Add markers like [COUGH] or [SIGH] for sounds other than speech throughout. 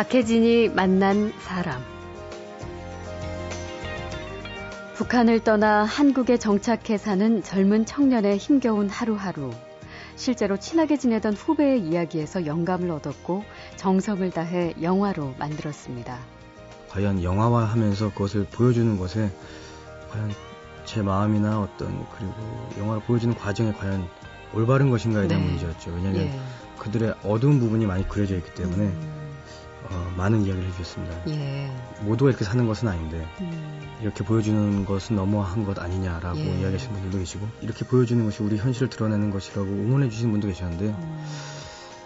박혜진이 만난 사람. 북한을 떠나 한국에 정착해 사는 젊은 청년의 힘겨운 하루하루. 실제로 친하게 지내던 후배의 이야기에서 영감을 얻었고 정성을 다해 영화로 만들었습니다. 과연 영화화 하면서 그것을 보여주는 것에 과연 제 마음이나 어떤 그리고 영화를 보여주는 과정에 과연 올바른 것인가에 대한 네. 문제였죠. 왜냐하면 예. 그들의 어두운 부분이 많이 그려져 있기 때문에 음. 어, 많은 이야기를 해주셨습니다. 예. 모두가 이렇게 사는 것은 아닌데 음. 이렇게 보여주는 것은 너무한 것 아니냐라고 예. 이야기하시는 분들도 계시고 이렇게 보여주는 것이 우리 현실을 드러내는 것이라고 응원해 주시는 분도 계셨는데 음.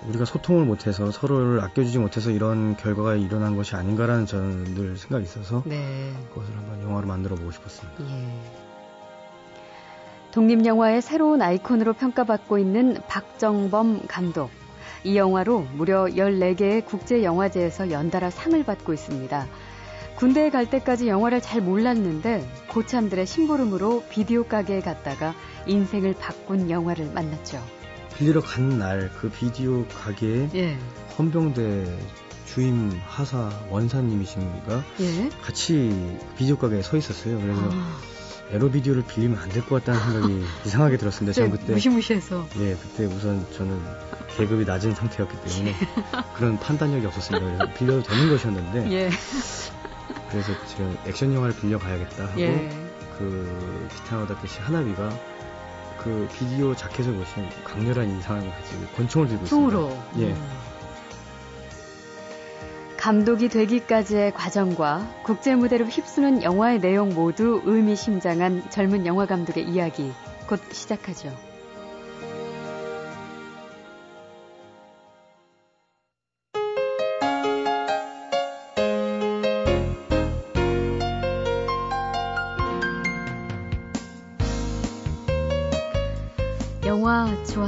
우리가 소통을 못해서 서로를 아껴주지 못해서 이런 결과가 일어난 것이 아닌가라는 저는 늘 생각이 있어서 네. 그것을 한번 영화로 만들어 보고 싶었습니다. 예. 독립영화의 새로운 아이콘으로 평가받고 있는 박정범 감독. 이 영화로 무려 14개의 국제영화제에서 연달아 상을 받고 있습니다. 군대에 갈 때까지 영화를 잘 몰랐는데 고참들의 심부름으로 비디오 가게에 갔다가 인생을 바꾼 영화를 만났죠. 빌리러 간 날 그 비디오 가게에 예. 헌병대 주임 하사 원사님이신가 예. 같이 비디오 가게에 서 있었어요. 그래서 아. 에로 비디오를 빌리면 안 될 것 같다는 생각이 [LAUGHS] 이상하게 들었습니다. 저는 그때 무시무시해서. 예, 그때 우선 저는 계급이 낮은 상태였기 때문에 [LAUGHS] 그런 판단력이 없었습니다. 빌려도 되는 것이었는데 예. 그래서 지금 액션 영화를 빌려 가야겠다 하고 예. 그 기타노다케시 하나비가 그 비디오 자켓을 보시면 강렬한 인상을 가지고 권총을 들고 총으로. 있습니다. 예. 음. 감독이 되기까지의 과정과 국제 무대로 휩쓰는 영화의 내용 모두 의미심장한 젊은 영화 감독의 이야기 곧 시작하죠.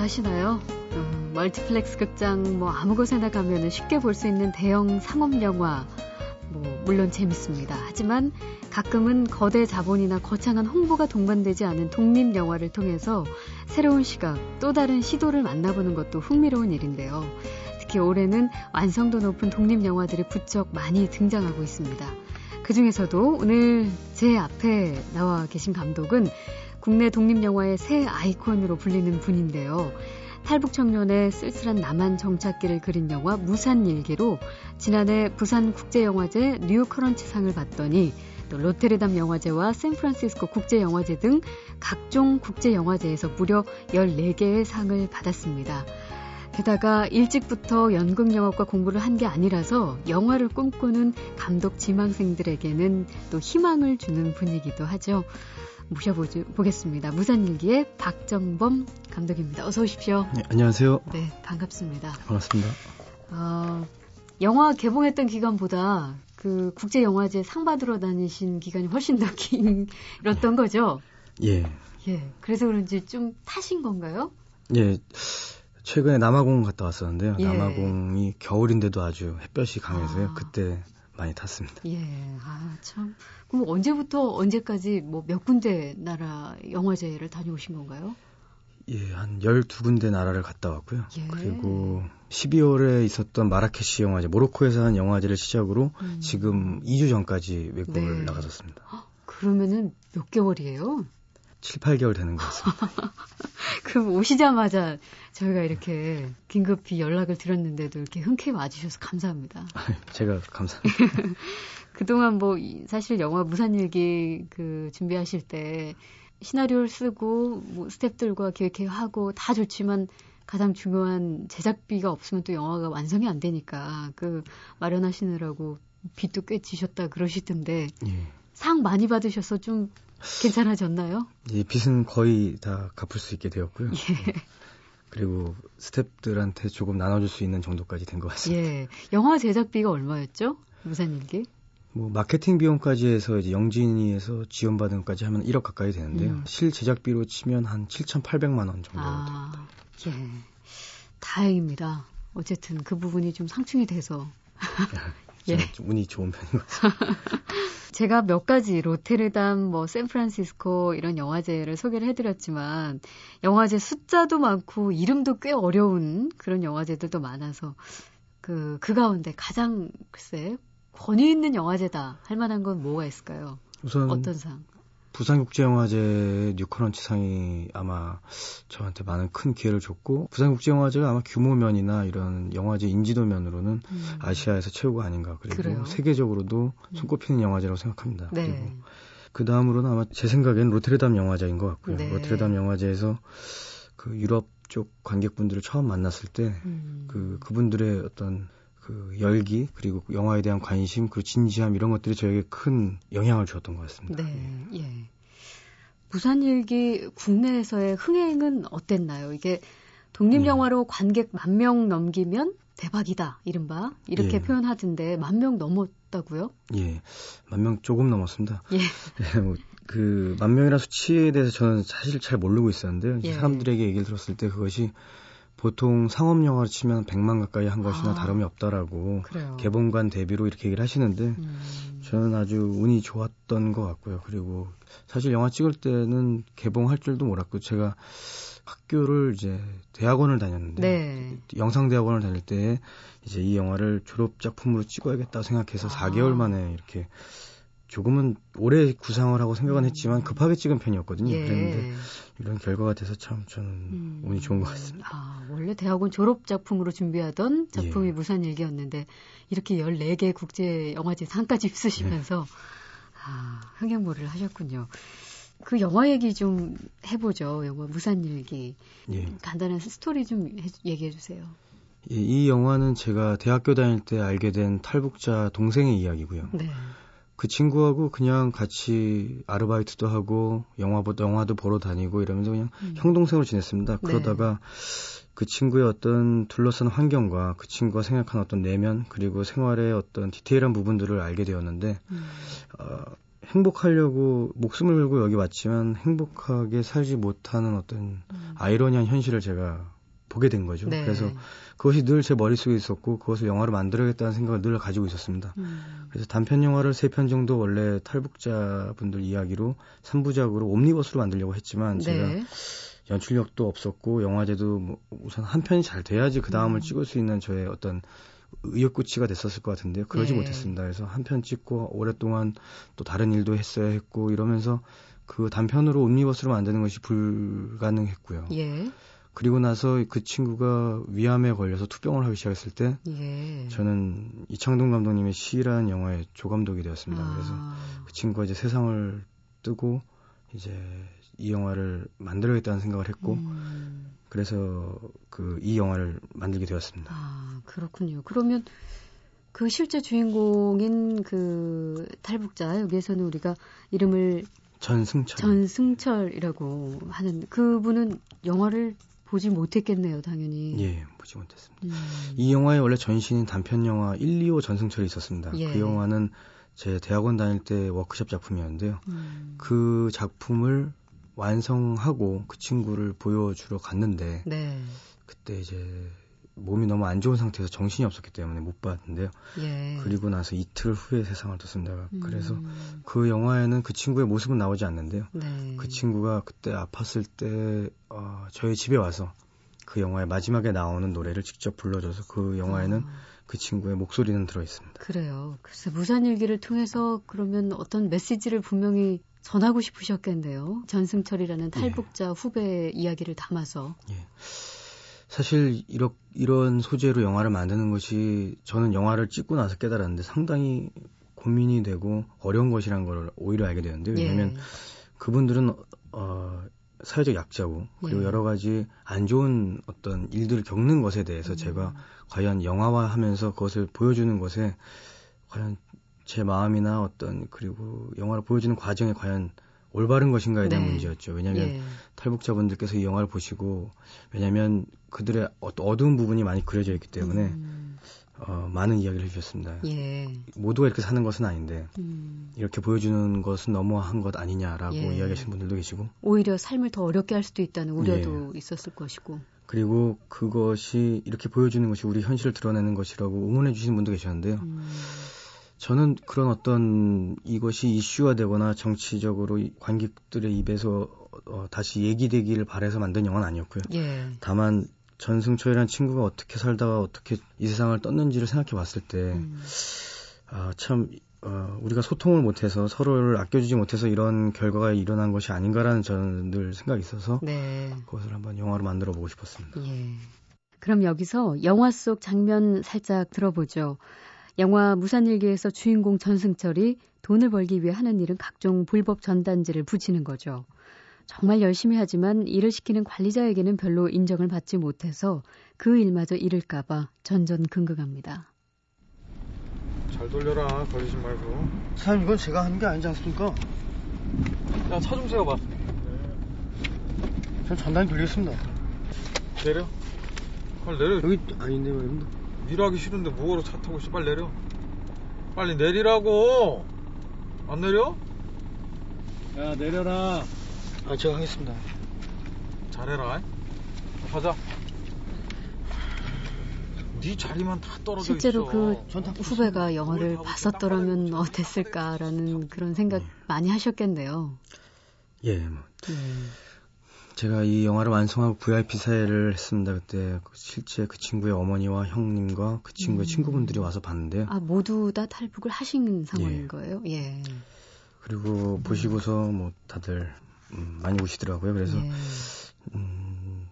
하시나요? 음, 멀티플렉스 극장 뭐 아무 곳에나 가면 쉽게 볼 수 있는 대형 상업 영화 뭐 물론 재밌습니다. 하지만 가끔은 거대 자본이나 거창한 홍보가 동반되지 않은 독립 영화를 통해서 새로운 시각, 또 다른 시도를 만나보는 것도 흥미로운 일인데요. 특히 올해는 완성도 높은 독립 영화들이 부쩍 많이 등장하고 있습니다. 그 중에서도 오늘 제 앞에 나와 계신 감독은 국내 독립영화의 새 아이콘으로 불리는 분인데요. 탈북 청년의 쓸쓸한 남한 정착기를 그린 영화 무산일기로 지난해 부산국제영화제 뉴커런치상을 받더니 또 로테르담 영화제와 샌프란시스코 국제영화제 등 각종 국제영화제에서 무려 14개의 상을 받았습니다. 게다가 일찍부터 연극 영화과 공부를 한 게 아니라서 영화를 꿈꾸는 감독 지망생들에게는 또 희망을 주는 분이기도 하죠. 모셔보겠습니다. 무산일기의 박정범 감독입니다. 어서 오십시오. 네, 안녕하세요. 네, 반갑습니다. 반갑습니다. 어, 영화 개봉했던 기간보다 그 국제 영화제 상 받으러 다니신 기간이 훨씬 더 길었던 거죠? 예. 예. 그래서 그런지 좀 타신 건가요? 예. 최근에 남아공 갔다 왔었는데요. 예. 남아공이 겨울인데도 아주 햇볕이 강해서요. 아. 그때 많이 탔습니다. 예. 아, 참. 그럼 언제부터 언제까지 뭐 몇 군데 나라 영화제를 다녀오신 건가요? 예, 한 12군데 나라를 갔다 왔고요. 예. 그리고 12월에 있었던 마라케시 영화제, 모로코에서 한 영화제를 시작으로 음. 지금 2주 전까지 외국을 네. 나갔었습니다. 그러면은 몇 개월이에요? 7, 8개월 되는 것 같습니다. [LAUGHS] 그럼 오시자마자 저희가 이렇게 긴급히 연락을 드렸는데도 이렇게 흔쾌히 와주셔서 감사합니다. 제가 감사합니다. [LAUGHS] 그동안 뭐 사실 영화 무산일기 그 준비하실 때 시나리오를 쓰고 뭐 스탭들과 기획하고 다 좋지만 가장 중요한 제작비가 없으면 또 영화가 완성이 안 되니까 그 마련하시느라고 빚도 꽤 지셨다 그러시던데 예. 상 많이 받으셔서 좀 괜찮아졌나요? 이 빚은 거의 다 갚을 수 있게 되었고요. 예. 그리고 스탭들한테 조금 나눠줄 수 있는 정도까지 된 것 같습니다. 예. 영화 제작비가 얼마였죠? 무산일기? 뭐 마케팅 비용까지 해서 이제 영진이에서 지원받은 것까지 하면 1억 가까이 되는데요. 음. 실 제작비로 치면 한 7,800만 원 정도 아, 됩니다. 예. 다행입니다. 어쨌든 그 부분이 좀 상충이 돼서 [LAUGHS] 예. 운이 좋은 편인 것 같습니다. [LAUGHS] 제가 몇 가지 로테르담, 뭐 샌프란시스코 이런 영화제를 소개를 해드렸지만 영화제 숫자도 많고 이름도 꽤 어려운 그런 영화제들도 많아서 그, 그 가운데 가장, 글쎄, 권위 있는 영화제다 할 만한 건 뭐가 있을까요? 우선 어떤 상? 부산국제영화제 뉴커런치상이 아마 저한테 많은 큰 기회를 줬고 부산국제영화제가 아마 규모면이나 이런 영화제 인지도면으로는 음. 아시아에서 최고가 아닌가 그리고 그래요? 세계적으로도 음. 손꼽히는 영화제라고 생각합니다. 네. 그리고 그 다음으로는 아마 제 생각에는 로테르담 영화제인 것 같고요. 네. 로테르담 영화제에서 그 유럽 쪽 관객분들을 처음 만났을 때그 음. 그, 그분들의 어떤 그 열기 그리고 영화에 대한 관심 그리고 진지함 이런 것들이 저에게 큰 영향을 주었던 것 같습니다. 네, 예. 부산 일기 국내에서의 흥행은 어땠나요? 이게 독립 영화로 음. 관객 만 명 넘기면 대박이다 이른바 이렇게 예. 표현하던데 만 명 넘었다고요? 예, 만 명 조금 넘었습니다. 예. [LAUGHS] 예 뭐 그만 명이라는 수치에 대해서 저는 사실 잘 모르고 있었는데요. 예. 사람들에게 얘기를 들었을 때 그것이 보통 상업 영화를 치면 100만 가까이 한 것이나 아, 다름이 없다라고 그래요. 개봉관 대비로 이렇게 얘기를 하시는데 음. 저는 아주 운이 좋았던 것 같고요. 그리고 사실 영화 찍을 때는 개봉할 줄도 몰랐고 제가 학교를 이제 대학원을 다녔는데 네. 영상 대학원을 다닐 때 이제 이 영화를 졸업 작품으로 찍어야겠다 생각해서 아. 4개월 만에 이렇게 조금은 오래 구상을 하고 생각은 음. 했지만 급하게 찍은 편이었거든요. 예. 그랬는데 이런 결과가 돼서 참 저는 음. 운이 좋은 것 같습니다. 아, 원래 대학원 졸업 작품으로 준비하던 작품이 예. 무산일기였는데 이렇게 14개 국제 영화제 상까지 [LAUGHS] 휩쓰시면서 네. 아, 흥행몰을 하셨군요. 그 영화 얘기 좀 해보죠. 영화 무산일기. 예. 간단한 스토리 좀 해, 얘기해 주세요. 예, 이 영화는 제가 대학교 다닐 때 알게 된 탈북자 동생의 이야기고요. 네. 그 친구하고 그냥 같이 아르바이트도 하고 영화도 영화도 보러 다니고 이러면서 그냥 음. 형 동생으로 지냈습니다. 네. 그러다가 그 친구의 어떤 둘러싼 환경과 그 친구가 생각한 어떤 내면 그리고 생활의 어떤 디테일한 부분들을 알게 되었는데 음. 어, 행복하려고 목숨을 걸고 여기 왔지만 행복하게 살지 못하는 어떤 음. 아이러니한 현실을 제가 보게 된 거죠. 네. 그래서 그것이 늘 제 머릿속에 있었고 그것을 영화로 만들어야겠다는 생각을 늘 가지고 있었습니다. 음. 그래서 단편 영화를 세 편 정도 원래 탈북자분들 이야기로 3부작으로 옴니버스로 만들려고 했지만 네. 제가 연출력도 없었고 영화제도 뭐 우선 한 편이 잘 돼야지 그 다음을 음. 찍을 수 있는 저의 어떤 의욕구치가 됐었을 것 같은데요. 그러지 네. 못했습니다. 그래서 한 편 찍고 오랫동안 또 다른 일도 했어야 했고 이러면서 그 단편으로 옴니버스로 만드는 것이 불가능했고요. 예. 그리고 나서 그 친구가 위암에 걸려서 투병을 하기 시작했을 때 예. 저는 이창동 감독님의 시라는 영화의 조감독이 되었습니다. 아. 그래서 그 친구가 이제 세상을 뜨고 이제 이 영화를 만들어야겠다는 생각을 했고 음. 그래서 그 이 영화를 만들게 되었습니다. 아 그렇군요. 그러면 그 실제 주인공인 그 탈북자 여기에서는 우리가 이름을 전승철 전승철이라고 하는 그분은 영화를 보지 못했겠네요, 당연히. 예, 보지 못했습니다. 음. 이 영화의 원래 전신인 단편 영화 1, 2호 전승철이 있었습니다. 예. 그 영화는 제 대학원 다닐 때 워크숍 작품이었는데요. 음. 그 작품을 완성하고 그 친구를 보여주러 갔는데 네. 그때 이제 몸이 너무 안 좋은 상태에서 정신이 없었기 때문에 못 봤는데요. 예. 그리고 나서 이틀 후에 세상을 뒀습니다. 음. 그래서 그 영화에는 그 친구의 모습은 나오지 않는데요. 네. 그 친구가 그때 아팠을 때 어, 저희 집에 와서 그 영화의 마지막에 나오는 노래를 직접 불러줘서 그 영화에는 아. 그 친구의 목소리는 들어 있습니다. 그래요. 글쎄 무산일기를 통해서 그러면 어떤 메시지를 분명히 전하고 싶으셨겠네요. 전승철이라는 예. 탈북자 예. 후배 이야기를 담아서. 예. 사실 이런 이런 소재로 영화를 만드는 것이 저는 영화를 찍고 나서 깨달았는데 상당히 고민이 되고 어려운 것이란 걸 오히려 알게 되는데 왜냐하면 예. 그분들은 어 사회적 약자고 그리고 예. 여러 가지 안 좋은 어떤 일들을 겪는 것에 대해서 음. 제가 과연 영화화하면서 그것을 보여주는 것에 과연 제 마음이나 어떤 그리고 영화를 보여주는 과정에 과연 올바른 것인가에 대한 네. 문제였죠. 왜냐하면 예. 탈북자분들께서 이 영화를 보시고 왜냐하면 그들의 어두운 부분이 많이 그려져 있기 때문에 음. 어, 많은 이야기를 해주셨습니다. 예. 모두가 이렇게 사는 것은 아닌데 음. 이렇게 보여주는 것은 너무한 것 아니냐라고 예. 이야기하시는 분들도 계시고 오히려 삶을 더 어렵게 할 수도 있다는 우려도 예. 있었을 것이고 그리고 그것이 이렇게 보여주는 것이 우리 현실을 드러내는 것이라고 응원해 주시는 분도 계셨는데요. 음. 저는 그런 어떤 이것이 이슈화되거나 정치적으로 관객들의 입에서 어, 다시 얘기되기를 바래서 만든 영화는 아니었고요. 예. 다만 전승철이라는 친구가 어떻게 살다가 어떻게 이 세상을 떴는지를 생각해 봤을 때, 음. 아, 참, 어, 우리가 소통을 못해서 서로를 아껴주지 못해서 이런 결과가 일어난 것이 아닌가라는 저는 늘 생각이 있어서 네. 그것을 한번 영화로 만들어 보고 싶었습니다. 예. 그럼 여기서 영화 속 장면 살짝 들어보죠. 영화 무산일기에서 주인공 전승철이 돈을 벌기 위해 하는 일은 각종 불법 전단지를 붙이는 거죠. 정말 열심히 하지만 일을 시키는 관리자에게는 별로 인정을 받지 못해서 그 일마저 잃을까봐 전전긍긍합니다. 잘 돌려라 걸리지 말고 사장님 이건 제가 하는 게 아니지 않습니까? 야 차 좀 세워봐 전 전단지 돌리겠습니다 내려 빨리 내려 여기 아닌데 말입니다 일하기 싫은데 뭐하러 차 타고 있어 빨리 내려 빨리 내리라고 안 내려? 야 내려라 아 제가 하겠습니다 잘해라 가자 네 자리만 다 떨어져 실제로 있어. 그 후배가 영화를 봤었더라면 어땠을까라는 그런 생각 네. 많이 하셨겠네요. 예, 뭐. 네. 제가 이 영화를 완성하고 VIP 사회를 했습니다. 그때 실제 그 친구의 어머니와 형님과 그 친구의 음. 친구분들이 와서 봤는데 아 모두 다 탈북을 하신 상황인 예. 거예요? 예. 그리고 보시고서 뭐 다들 음, 많이 우시더라고요. 그래서 예. 음,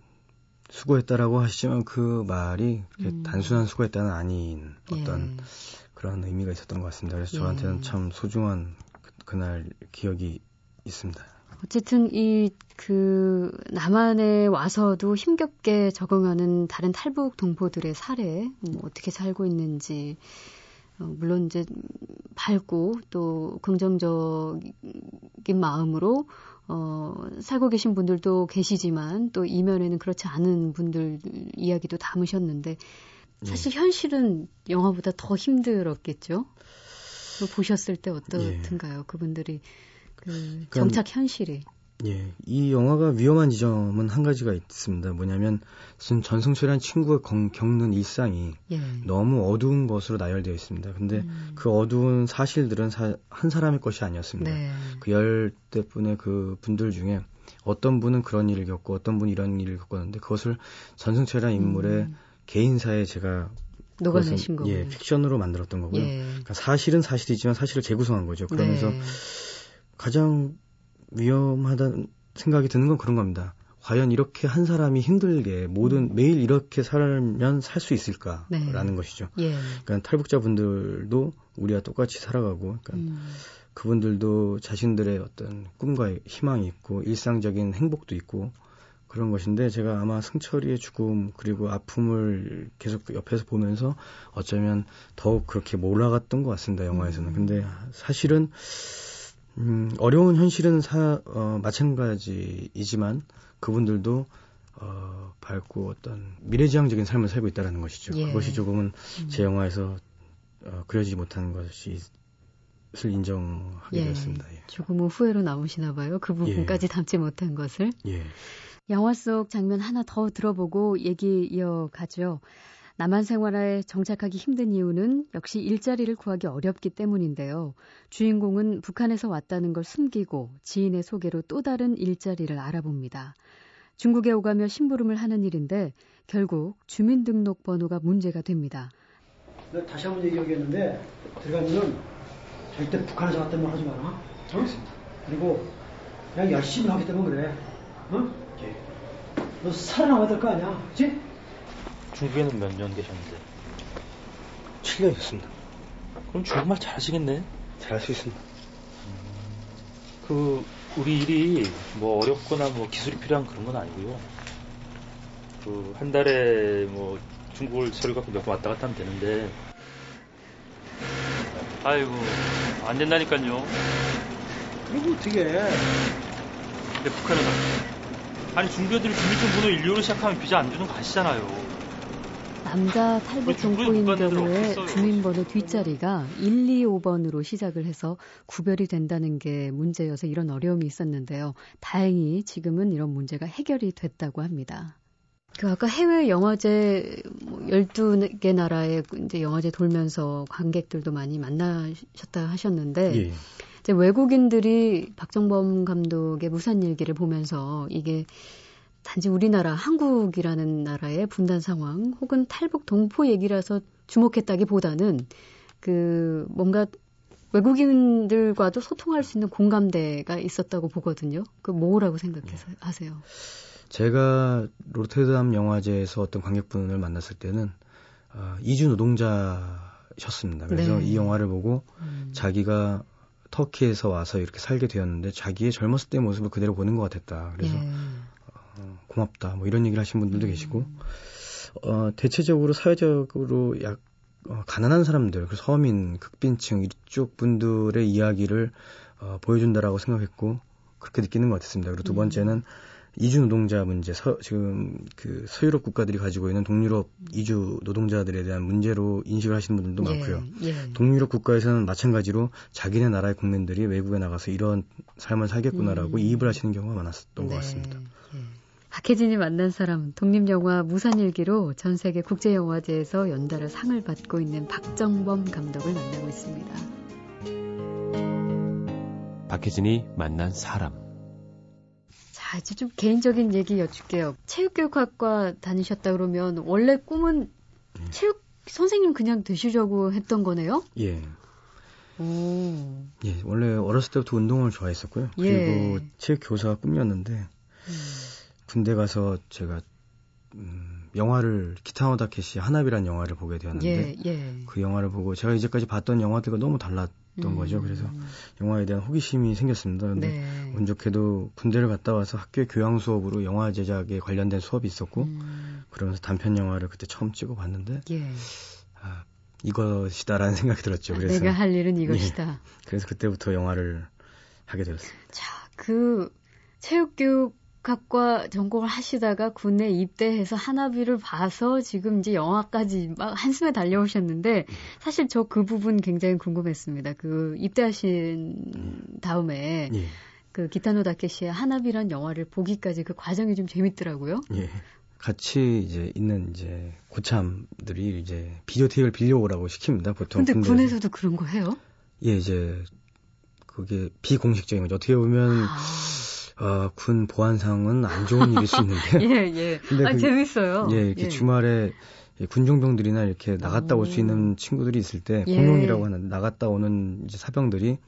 수고했다라고 하시지만 그 말이 음. 단순한 수고했다는 아닌 어떤 예. 그런 의미가 있었던 것 같습니다. 그래서 저한테는 예. 참 소중한 그, 날 기억이 있습니다. 어쨌든 이 그 남한에 와서도 힘겹게 적응하는 다른 탈북 동포들의 사례, 뭐 어떻게 살고 있는지 어, 물론 이제 밝고 또 긍정적인 마음으로 어, 살고 계신 분들도 계시지만 또 이면에는 그렇지 않은 분들 이야기도 담으셨는데 사실 예. 현실은 영화보다 더 힘들었겠죠. 보셨을 때 어떻든가요? 예. 그분들이 그 정착 현실이. 예, 이 영화가 위험한 지점은 한 가지가 있습니다. 뭐냐면 전승철이라는 친구가 겪는 일상이 예. 너무 어두운 것으로 나열되어 있습니다. 근데 음. 그 어두운 사실들은 사, 한 사람의 것이 아니었습니다. 네. 그 열대 분의 그 분들 중에 어떤 분은 그런 일을 겪고 어떤 분은 이런 일을 겪었는데 그것을 전승철이라는 인물의 음. 개인사에 제가 녹아내신 거고 예, 픽션으로 만들었던 거고요. 예. 그러니까 사실은 사실이지만 사실을 재구성한 거죠. 그러면서 네. 가장 위험하다는 생각이 드는 건 그런 겁니다. 과연 이렇게 한 사람이 힘들게 모든 음. 매일 이렇게 살면 살 수 있을까라는 네. 것이죠. 예. 그러니까 탈북자분들도 우리와 똑같이 살아가고, 그러니까 음. 그분들도 자신들의 어떤 꿈과 희망이 있고 일상적인 행복도 있고 그런 것인데 제가 아마 승철이의 죽음 그리고 아픔을 계속 옆에서 보면서 어쩌면 더욱 그렇게 몰아갔던 것 같습니다 영화에서는. 음. 근데 사실은 음, 어려운 현실은 사, 어, 마찬가지이지만 그분들도 어, 밝고 어떤 미래지향적인 삶을 살고 있다는 것이죠. 예. 그것이 조금은 음. 제 영화에서 어, 그려지지 못하는 것이 을 인정하게 예. 되었습니다. 예. 조금은 후회로 남으시나 봐요. 그 부분까지 예. 담지 못한 것을. 예. 영화 속 장면 하나 더 들어보고 얘기 이어가죠. 남한 생활에 정착하기 힘든 이유는 역시 일자리를 구하기 어렵기 때문인데요. 주인공은 북한에서 왔다는 걸 숨기고 지인의 소개로 또 다른 일자리를 알아봅니다. 중국에 오가며 심부름을 하는 일인데 결국 주민등록번호가 문제가 됩니다. 다시 한번 얘기하겠는데 들어가면은 절대 북한에서 왔다는 말 하지 마라. 알겠습니다. 그리고 그냥 열심히 하기 때문에 그래. 어? 예. 너 살아남아야 될 거 아니야. 그치? 중국에는 몇 년 계셨는데? 7년이었습니다. 그럼 중국말 잘하시겠네? 잘할 수 있습니다. 음, 그 우리 일이 뭐 어렵거나 뭐 기술이 필요한 그런 건 아니고요. 그 한 달에 뭐 중국을 서류 갖고 몇 번 왔다 갔다 하면 되는데 아이고 안 된다니까요. 그리고 어떻게 해? 근데 북한은 아니 중국 애들이 주민등록번호 1, 2로 시작하면 비자 안 주는 거 아시잖아요. 남자 탈북 동포인 경우에 주민번호 뒷자리가 125번으로 시작을 해서 구별이 된다는 게 문제여서 이런 어려움이 있었는데요. 다행히 지금은 이런 문제가 해결이 됐다고 합니다. 그 아까 해외 영화제 12개 뭐 나라의 이제 영화제 돌면서 관객들도 많이 만나셨다 하셨는데 예. 이제 외국인들이 박정범 감독의 무산 일기를 보면서 이게 단지 우리나라, 한국이라는 나라의 분단 상황 혹은 탈북 동포 얘기라서 주목했다기보다는 그 뭔가 외국인들과도 소통할 수 있는 공감대가 있었다고 보거든요. 그 뭐라고 생각해서 네. 하세요? 제가 로테르담 영화제에서 어떤 관객분을 만났을 때는 어, 이주 노동자셨습니다. 그래서 네. 이 영화를 보고 음. 자기가 터키에서 와서 이렇게 살게 되었는데 자기의 젊었을 때 모습을 그대로 보는 것 같았다. 그래서 예. 어, 고맙다. 뭐 이런 얘기를 하신 분들도 음. 계시고 어, 대체적으로 사회적으로 약 어, 가난한 사람들, 그 서민, 극빈층 이쪽 분들의 이야기를 어, 보여준다라고 생각했고 그렇게 느끼는 것 같았습니다. 그리고 두 음. 번째는 이주 노동자 문제, 서, 지금 그 서유럽 국가들이 가지고 있는 동유럽 이주 노동자들에 대한 문제로 인식을 하시는 분들도 예, 많고요. 예. 동유럽 국가에서는 마찬가지로 자기네 나라의 국민들이 외국에 나가서 이런 삶을 살겠구나라고 음. 이입을 하시는 경우가 많았던 네, 것 같습니다. 예. 박혜진이 만난 사람 독립영화 무산일기로 전 세계 국제영화제에서 연달아 상을 받고 있는 박정범 감독을 만나고 있습니다. 박혜진이 만난 사람 자, 이제 좀 개인적인 얘기 여쭐게요. 체육교육학과 다니셨다 그러면 원래 꿈은 음. 체육 선생님 그냥 되시려고 했던 거네요? 예. 오. 예, 원래 어렸을 때부터 운동을 좋아했었고요. 예. 그리고 체육 교사가 꿈이었는데 음. 군대 가서 제가 음, 영화를 기타노 다케시 하나비란 영화를 보게 되었는데 예, 예. 그 영화를 보고 제가 이제까지 봤던 영화들과 너무 달랐 던 음. 거죠. 그래서 영화에 대한 호기심이 생겼습니다. 근데 네. 운 좋게도 군대를 갔다 와서 학교 교양 수업으로 영화 제작에 관련된 수업이 있었고 음. 그러면서 단편 영화를 그때 처음 찍어 봤는데 예. 아, 이것이다라는 생각이 들었죠. 그래서 내가 할 일은 이것이다. 예. 그래서 그때부터 영화를 하게 되었습니다. 자, 그 체육교육 각과 전공을 하시다가 군에 입대해서 하나비를 봐서 지금 이제 영화까지 막 한숨에 달려오셨는데 사실 저 그 부분 굉장히 궁금했습니다. 그 입대하신 다음에 예. 그 기타노 다케시의 하나비란 영화를 보기까지 그 과정이 좀 재밌더라고요. 예. 같이 이제 있는 이제 고참들이 이제 비디오 테이프를 빌려오라고 시킵니다. 보통. 근데 군대에서. 군에서도 그런 거 해요? 예, 이제 그게 비공식적인 거죠. 어떻게 보면 아. 어, 군 보안상은 안 좋은 일일 수 있는데. [LAUGHS] 예, 예. 근데 아, 그, 재밌어요. 예, 이렇게 예. 주말에 군종병들이나 이렇게 나갔다 올 수 있는 친구들이 있을 때 예. 공룡이라고 하는 나갔다 오는 이제 사병들이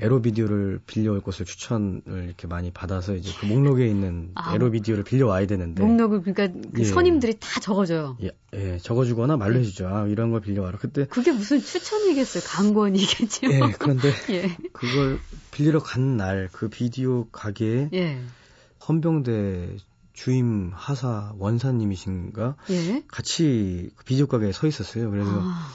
에로 비디오를 빌려올 것을 추천을 이렇게 많이 받아서 이제 그 목록에 있는 아, 에로 비디오를 빌려와야 되는데 목록을 그러니까 그 예. 선임들이 다 적어줘요. 예, 예 적어주거나 말로 예. 해주죠. 아, 이런 걸 빌려와라. 그때 그게 무슨 추천이겠어요? 강권이겠죠. 예, 그런데 [LAUGHS] 예. 그걸 빌리러 간 날 그 비디오 가게에 예. 헌병대 주임 하사 원사님이신가 예. 같이 그 비디오 가게에 서 있었어요. 그래서 아.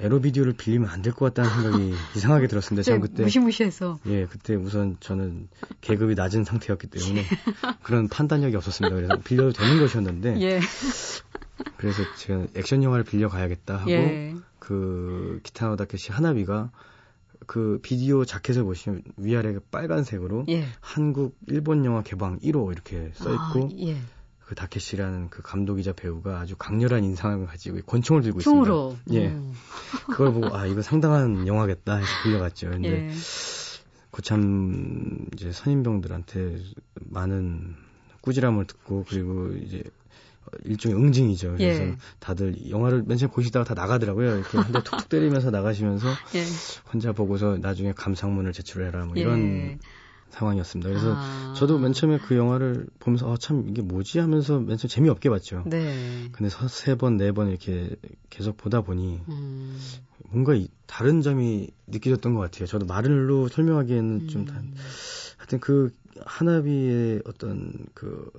에로 비디오를 빌리면 안 될 것 같다는 생각이 [LAUGHS] 이상하게 들었습니다. 저는 그때 무시무시해서 예 그때 우선 저는 계급이 낮은 상태였기 때문에 [LAUGHS] 그런 판단력이 없었습니다. 그래서 빌려도 되는 것이었는데 예. 그래서 제가 액션 영화를 빌려 가야겠다 하고 예. 그 기타노 다케시 하나비가 그 비디오 자켓을 보시면 위아래가 빨간색으로 예. 한국 일본 영화 개방 1호 이렇게 써 있고 아, 예. 그 다케시라는 그 감독이자 배우가 아주 강렬한 인상을 가지고 권총을 들고 총으로. 있습니다. 예. 음. 그걸 보고 아 이거 상당한 영화겠다 해서 불려갔죠. 근데 예. 고참 이제 선임병들한테 많은 꾸지람을 듣고 그리고 이제 일종의 응징이죠. 그래서 예. 다들 영화를 맨 처음 보시다가 다 나가더라고요. 이렇게 한대 툭툭 때리면서 나가시면서 [LAUGHS] 예. 혼자 보고서 나중에 감상문을 제출해라 뭐 이런 예. 상황이었습니다. 그래서 아. 저도 맨 처음에 그 영화를 보면서 아, 참 이게 뭐지 하면서 맨 처음 재미없게 봤죠. 네. 근데 세 번, 네 번 이렇게 계속 보다 보니 음. 뭔가 이, 다른 점이 느껴졌던 것 같아요. 저도 말로 설명하기에는 음. 좀 단, 하여튼 그 하나비의 어떤 그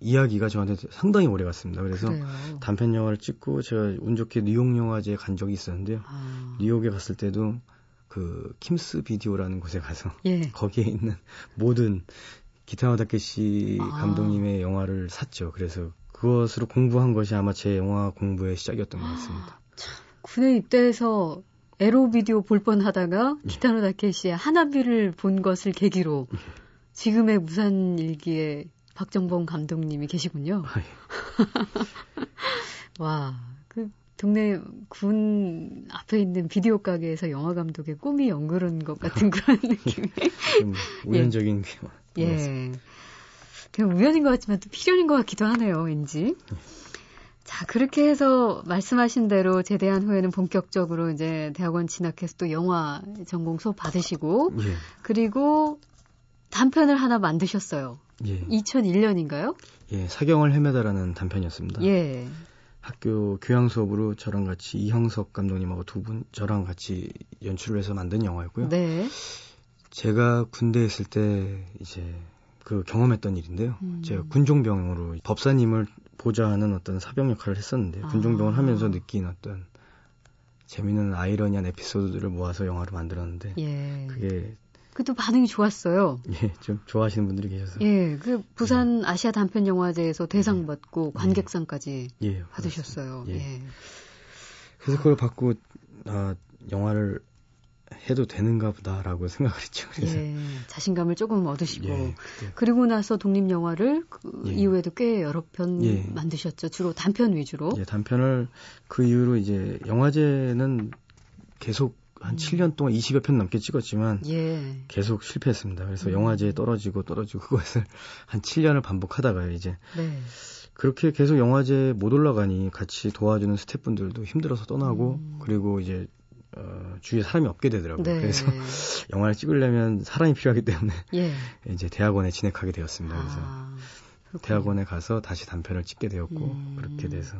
이야기가 저한테 상당히 오래 갔습니다. 그래서 그래요. 단편 영화를 찍고 제가 운 좋게 뉴욕 영화제에 간 적이 있었는데요. 아. 뉴욕에 갔을 때도 그 킴스 비디오라는 곳에 가서 예. [LAUGHS] 거기에 있는 모든 기타노 다케시 아. 감독님의 영화를 샀죠. 그래서 그것으로 공부한 것이 아마 제 영화 공부의 시작이었던 것 같습니다. 참, 군에 입대해서 에로 비디오 볼 뻔하다가 예. 기타노 다케시의 하나비를 본 것을 계기로 예. 지금의 무산 일기에 박정범 감독님이 계시군요. 아, 예. [LAUGHS] 와, 동네 군 앞에 있는 비디오 가게에서 영화 감독의 꿈이 연그른 것 같은 그런 [LAUGHS] 느낌이. 우연적인 예. 예. 그냥 우연인 것 같지만 또 필연인 것 같기도 하네요, 왠지. 자, 그렇게 해서 말씀하신 대로 제대한 후에는 본격적으로 이제 대학원 진학해서 또 영화 전공 수업 받으시고, 예. 그리고 단편을 하나 만드셨어요. 예. 2001년인가요? 예, 사경을 헤매다라는 단편이었습니다. 예. 학교 교양 수업으로 저랑 같이 이형석 감독님하고 두 분 저랑 같이 연출을 해서 만든 영화였고요. 네. 제가 군대에 있을 때 이제 그 경험했던 일인데요. 음. 제가 군종병으로 법사님을 보좌하는 어떤 사병 역할을 했었는데 아. 군종병을 하면서 느낀 어떤 재미있는 아이러니한 에피소드들을 모아서 영화로 만들었는데 예. 그게 그도 반응이 좋았어요. 예, 좀 좋아하시는 분들이 계셔서. 예, 그 부산 예. 아시아 단편 영화제에서 대상 예. 받고 예. 관객상까지 예, 받으셨어요. 예. 예. 그래서 그걸 받고 아 영화를 해도 되는가 보다라고 생각을 했죠. 그래서 예, 자신감을 조금 얻으시고 예, 그리고 나서 독립 영화를 그 예. 이후에도 꽤 여러 편 예. 만드셨죠. 주로 단편 위주로. 예, 단편을 그 이후로 이제 영화제는 계속 한 음. 7년 동안 20여 편 넘게 찍었지만 예. 계속 실패했습니다. 그래서 음. 영화제에 떨어지고 떨어지고 그것을 [LAUGHS] 한 7년을 반복하다가 이제 네. 그렇게 계속 영화제에 못 올라가니 같이 도와주는 스태프분들도 힘들어서 떠나고 음. 그리고 이제 어, 주위에 사람이 없게 되더라고요. 네. 그래서 [LAUGHS] 영화를 찍으려면 사람이 필요하기 때문에 예. [LAUGHS] 이제 대학원에 진학하게 되었습니다. 그래서 아, 대학원에 가서 다시 단편을 찍게 되었고 음. 그렇게 돼서.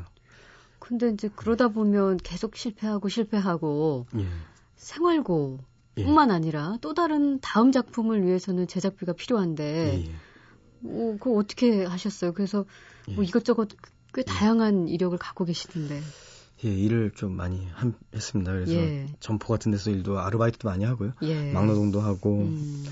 근데 이제 그러다 보면 계속 실패하고 실패하고 예. 생활고 예. 뿐만 아니라 또 다른 다음 작품을 위해서는 제작비가 필요한데 예. 뭐, 그거 어떻게 하셨어요? 그래서 뭐 예. 이것저것 꽤 예. 다양한 이력을 갖고 계시던데. 예, 일을 좀 많이 한, 했습니다. 그래서 예. 점포 같은 데서 일도 아르바이트도 많이 하고요. 예. 막노동도 하고 음.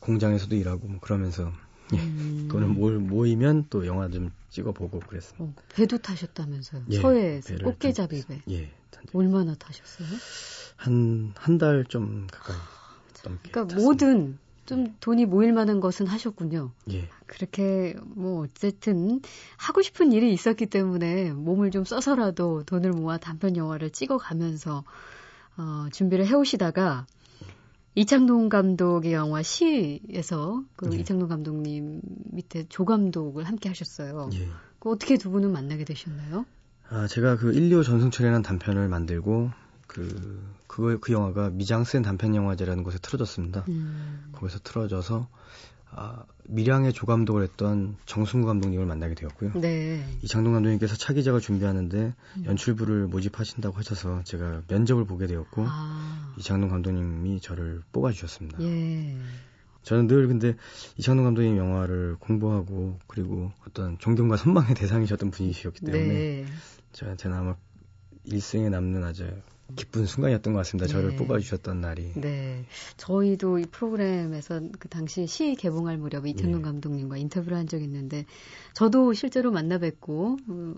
공장에서도 일하고 뭐 그러면서 예, 음. 돈을 모, 모이면 또 영화 좀 찍어보고 그랬습니다. 어, 배도 타셨다면서요? 예, 서해에서 꽃게잡이 배. 예. 얼마나 타셨어요? 한, 한 달 좀 가까이 넘게. 그러니까 탔습니다. 모든 좀 돈이 모일 만한 것은 하셨군요. 예. 그렇게 뭐 어쨌든 하고 싶은 일이 있었기 때문에 몸을 좀 써서라도 돈을 모아 단편 영화를 찍어가면서 어, 준비를 해오시다가 이창동 감독의 영화 시에서 그 예. 이창동 감독님 밑에 조 감독을 함께 하셨어요. 예. 그 어떻게 두 분은 만나게 되셨나요? 아, 제가 그 1, 2호 전승철이라는 단편을 만들고 그 그거 그 영화가 미장센 단편 영화제라는 곳에 틀어졌습니다. 음. 거기서 틀어져서 아, 미량의 조감독을 했던 정승구 감독님을 만나게 되었고요. 네. 이창동 감독님께서 차기작을 준비하는데 음. 연출부를 모집하신다고 하셔서 제가 면접을 보게 되었고 아. 이창동 감독님이 저를 뽑아주셨습니다. 예. 저는 늘 근데 이창동 감독님 영화를 공부하고 그리고 어떤 존경과 선망의 대상이셨던 분이셨기 때문에 네. 저한테는 아마 일생에 남는 아주 기쁜 순간이었던 것 같습니다. 저를 네. 뽑아주셨던 날이. 네. 저희도 이 프로그램에서 그 당시 시 개봉할 무렵에 이태동 네. 감독님과 인터뷰를 한 적이 있는데, 저도 실제로 만나 뵙고, 어,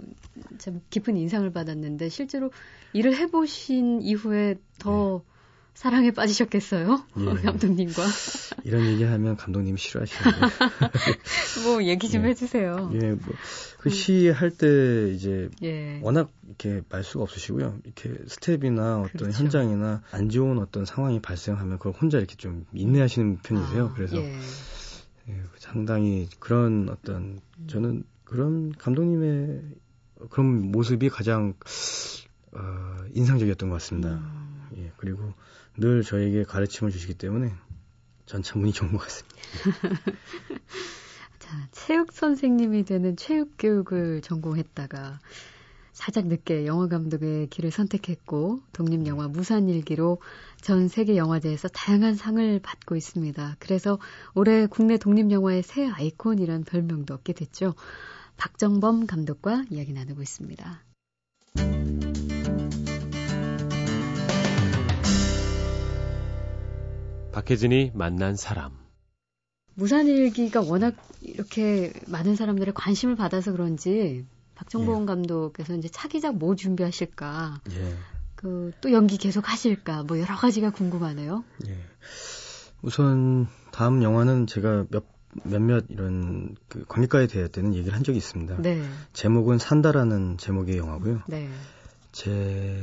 참 깊은 인상을 받았는데, 실제로 일을 해보신 이후에 더 네. 사랑에 빠지셨겠어요? 예. 감독님과. [LAUGHS] 이런 얘기하면 감독님이 싫어하시는데. [LAUGHS] 뭐 얘기 좀 예. 해주세요. 예, 뭐, 그 음. 시할 때 이제 예. 워낙 이렇게 말수가 없으시고요. 이렇게 스텝이나 어떤 그렇죠. 현장이나 안 좋은 어떤 상황이 발생하면 그걸 혼자 이렇게 좀 인내하시는 편이세요. 아, 그래서 예. 예, 상당히 그런 어떤 음. 저는 그런 감독님의 그런 모습이 가장 어, 인상적이었던 것 같습니다. 음. 예, 그리고 늘 저에게 가르침을 주시기 때문에 전 참 운이 좋은 것 같습니다. [LAUGHS] 자, 체육 선생님이 되는 체육 교육을 전공했다가 살짝 늦게 영화 감독의 길을 선택했고 독립 영화 무산일기로 전 세계 영화제에서 다양한 상을 받고 있습니다. 그래서 올해 국내 독립 영화의 새 아이콘이란 별명도 얻게 됐죠. 박정범 감독과 이야기 나누고 있습니다. 박혜진이 만난 사람. 무산일기가 워낙 이렇게 많은 사람들의 관심을 받아서 그런지 박정보원 예. 감독께서 이제 차기작 뭐 준비하실까? 예. 그또 연기 계속 하실까? 뭐 여러 가지가 궁금하네요. 예. 우선 다음 영화는 제가 몇 몇몇 이런 그 관객과에 대해 때는 얘기를 한 적이 있습니다. 네. 제목은 산다라는 제목의 영화고요. 네. 제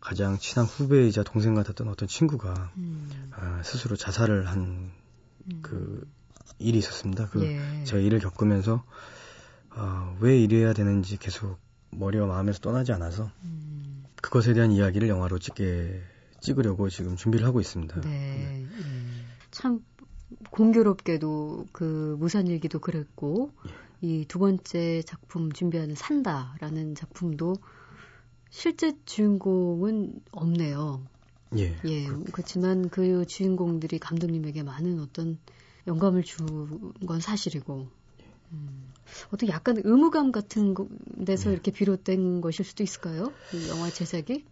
가장 친한 후배이자 동생 같았던 어떤 친구가 음. 아, 스스로 자살을 한그 음. 일이 있었습니다. 그 예. 제가 일을 겪으면서 어, 왜 이래야 되는지 계속 머리와 마음에서 떠나지 않아서 음. 그것에 대한 이야기를 영화로 찍게 찍으려고 지금 준비를 하고 있습니다. 네. 네. 음. 참 공교롭게도 그 무산일기도 그랬고 예. 이두 번째 작품 준비하는 산다라는 작품도 실제 주인공은 없네요. 예. 예. 그렇지만 그 주인공들이 감독님에게 많은 어떤 영감을 준 건 사실이고. 음, 어떻게 약간 의무감 같은 데서 예. 이렇게 비롯된 것일 수도 있을까요? 이 영화 제작이?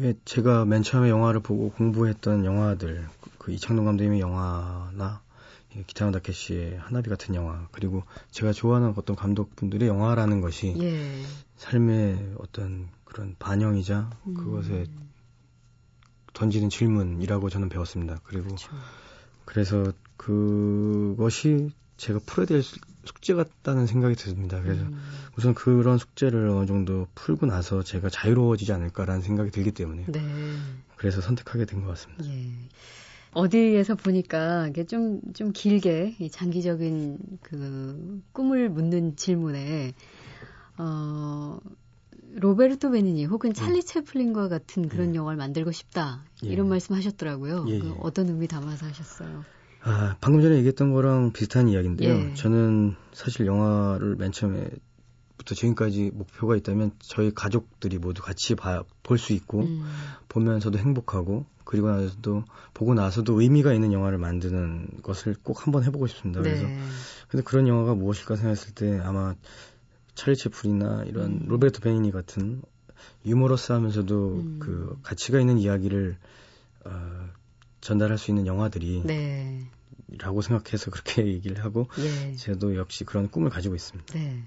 예, 제가 맨 처음에 영화를 보고 공부했던 영화들, 그 이창동 감독님의 영화나 기타노 다케시의 하나비 같은 영화 그리고 제가 좋아하는 어떤 감독분들의 영화라는 것이 예. 삶의 어떤 그런 반영이자 음. 그것에 던지는 질문이라고 저는 배웠습니다. 그리고 그렇죠. 그래서 그것이 제가 풀어야 될 숙제 같다는 생각이 듭니다. 그래서 음. 우선 그런 숙제를 어느 정도 풀고 나서 제가 자유로워지지 않을까라는 생각이 들기 때문에 네. 그래서 선택하게 된 것 같습니다. 예. 어디에서 보니까 이게 좀, 좀 길게 이 장기적인 그 꿈을 묻는 질문에, 어, 로베르토 베니니 혹은 찰리 예. 채플린과 같은 그런 예. 영화를 만들고 싶다. 예. 이런 말씀 하셨더라고요. 예, 그 예. 어떤 의미 담아서 하셨어요? 아, 방금 전에 얘기했던 거랑 비슷한 이야기인데요. 예. 저는 사실 영화를 맨 처음에 부터 지금까지 목표가 있다면 저희 가족들이 모두 같이 볼 수 있고 음. 보면서도 행복하고 그리고 나서도 보고 나서도 의미가 있는 영화를 만드는 것을 꼭 한번 해보고 싶습니다. 네. 그래서 근데 그런 영화가 무엇일까 생각했을 때 아마 찰리 채플이나 이런 음. 로베르토 베니니 같은 유머러스하면서도 음. 그 가치가 있는 이야기를 어, 전달할 수 있는 영화들이 네. 라고 생각해서 그렇게 [LAUGHS] 얘기를 하고 예. 저도 역시 그런 꿈을 가지고 있습니다. 네.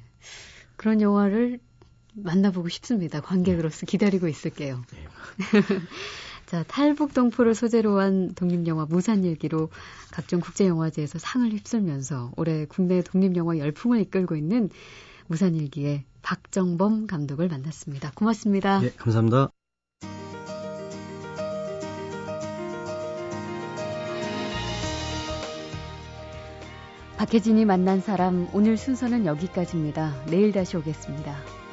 그런 영화를 만나보고 싶습니다. 관객으로서 기다리고 있을게요. 네. [LAUGHS] 자, 탈북 동포를 소재로 한 독립영화 무산일기로 각종 국제영화제에서 상을 휩쓸면서 올해 국내 독립영화 열풍을 이끌고 있는 무산일기의 박정범 감독을 만났습니다. 고맙습니다. 네, 감사합니다. 박혜진이 만난 사람 오늘 순서는 여기까지입니다. 내일 다시 오겠습니다.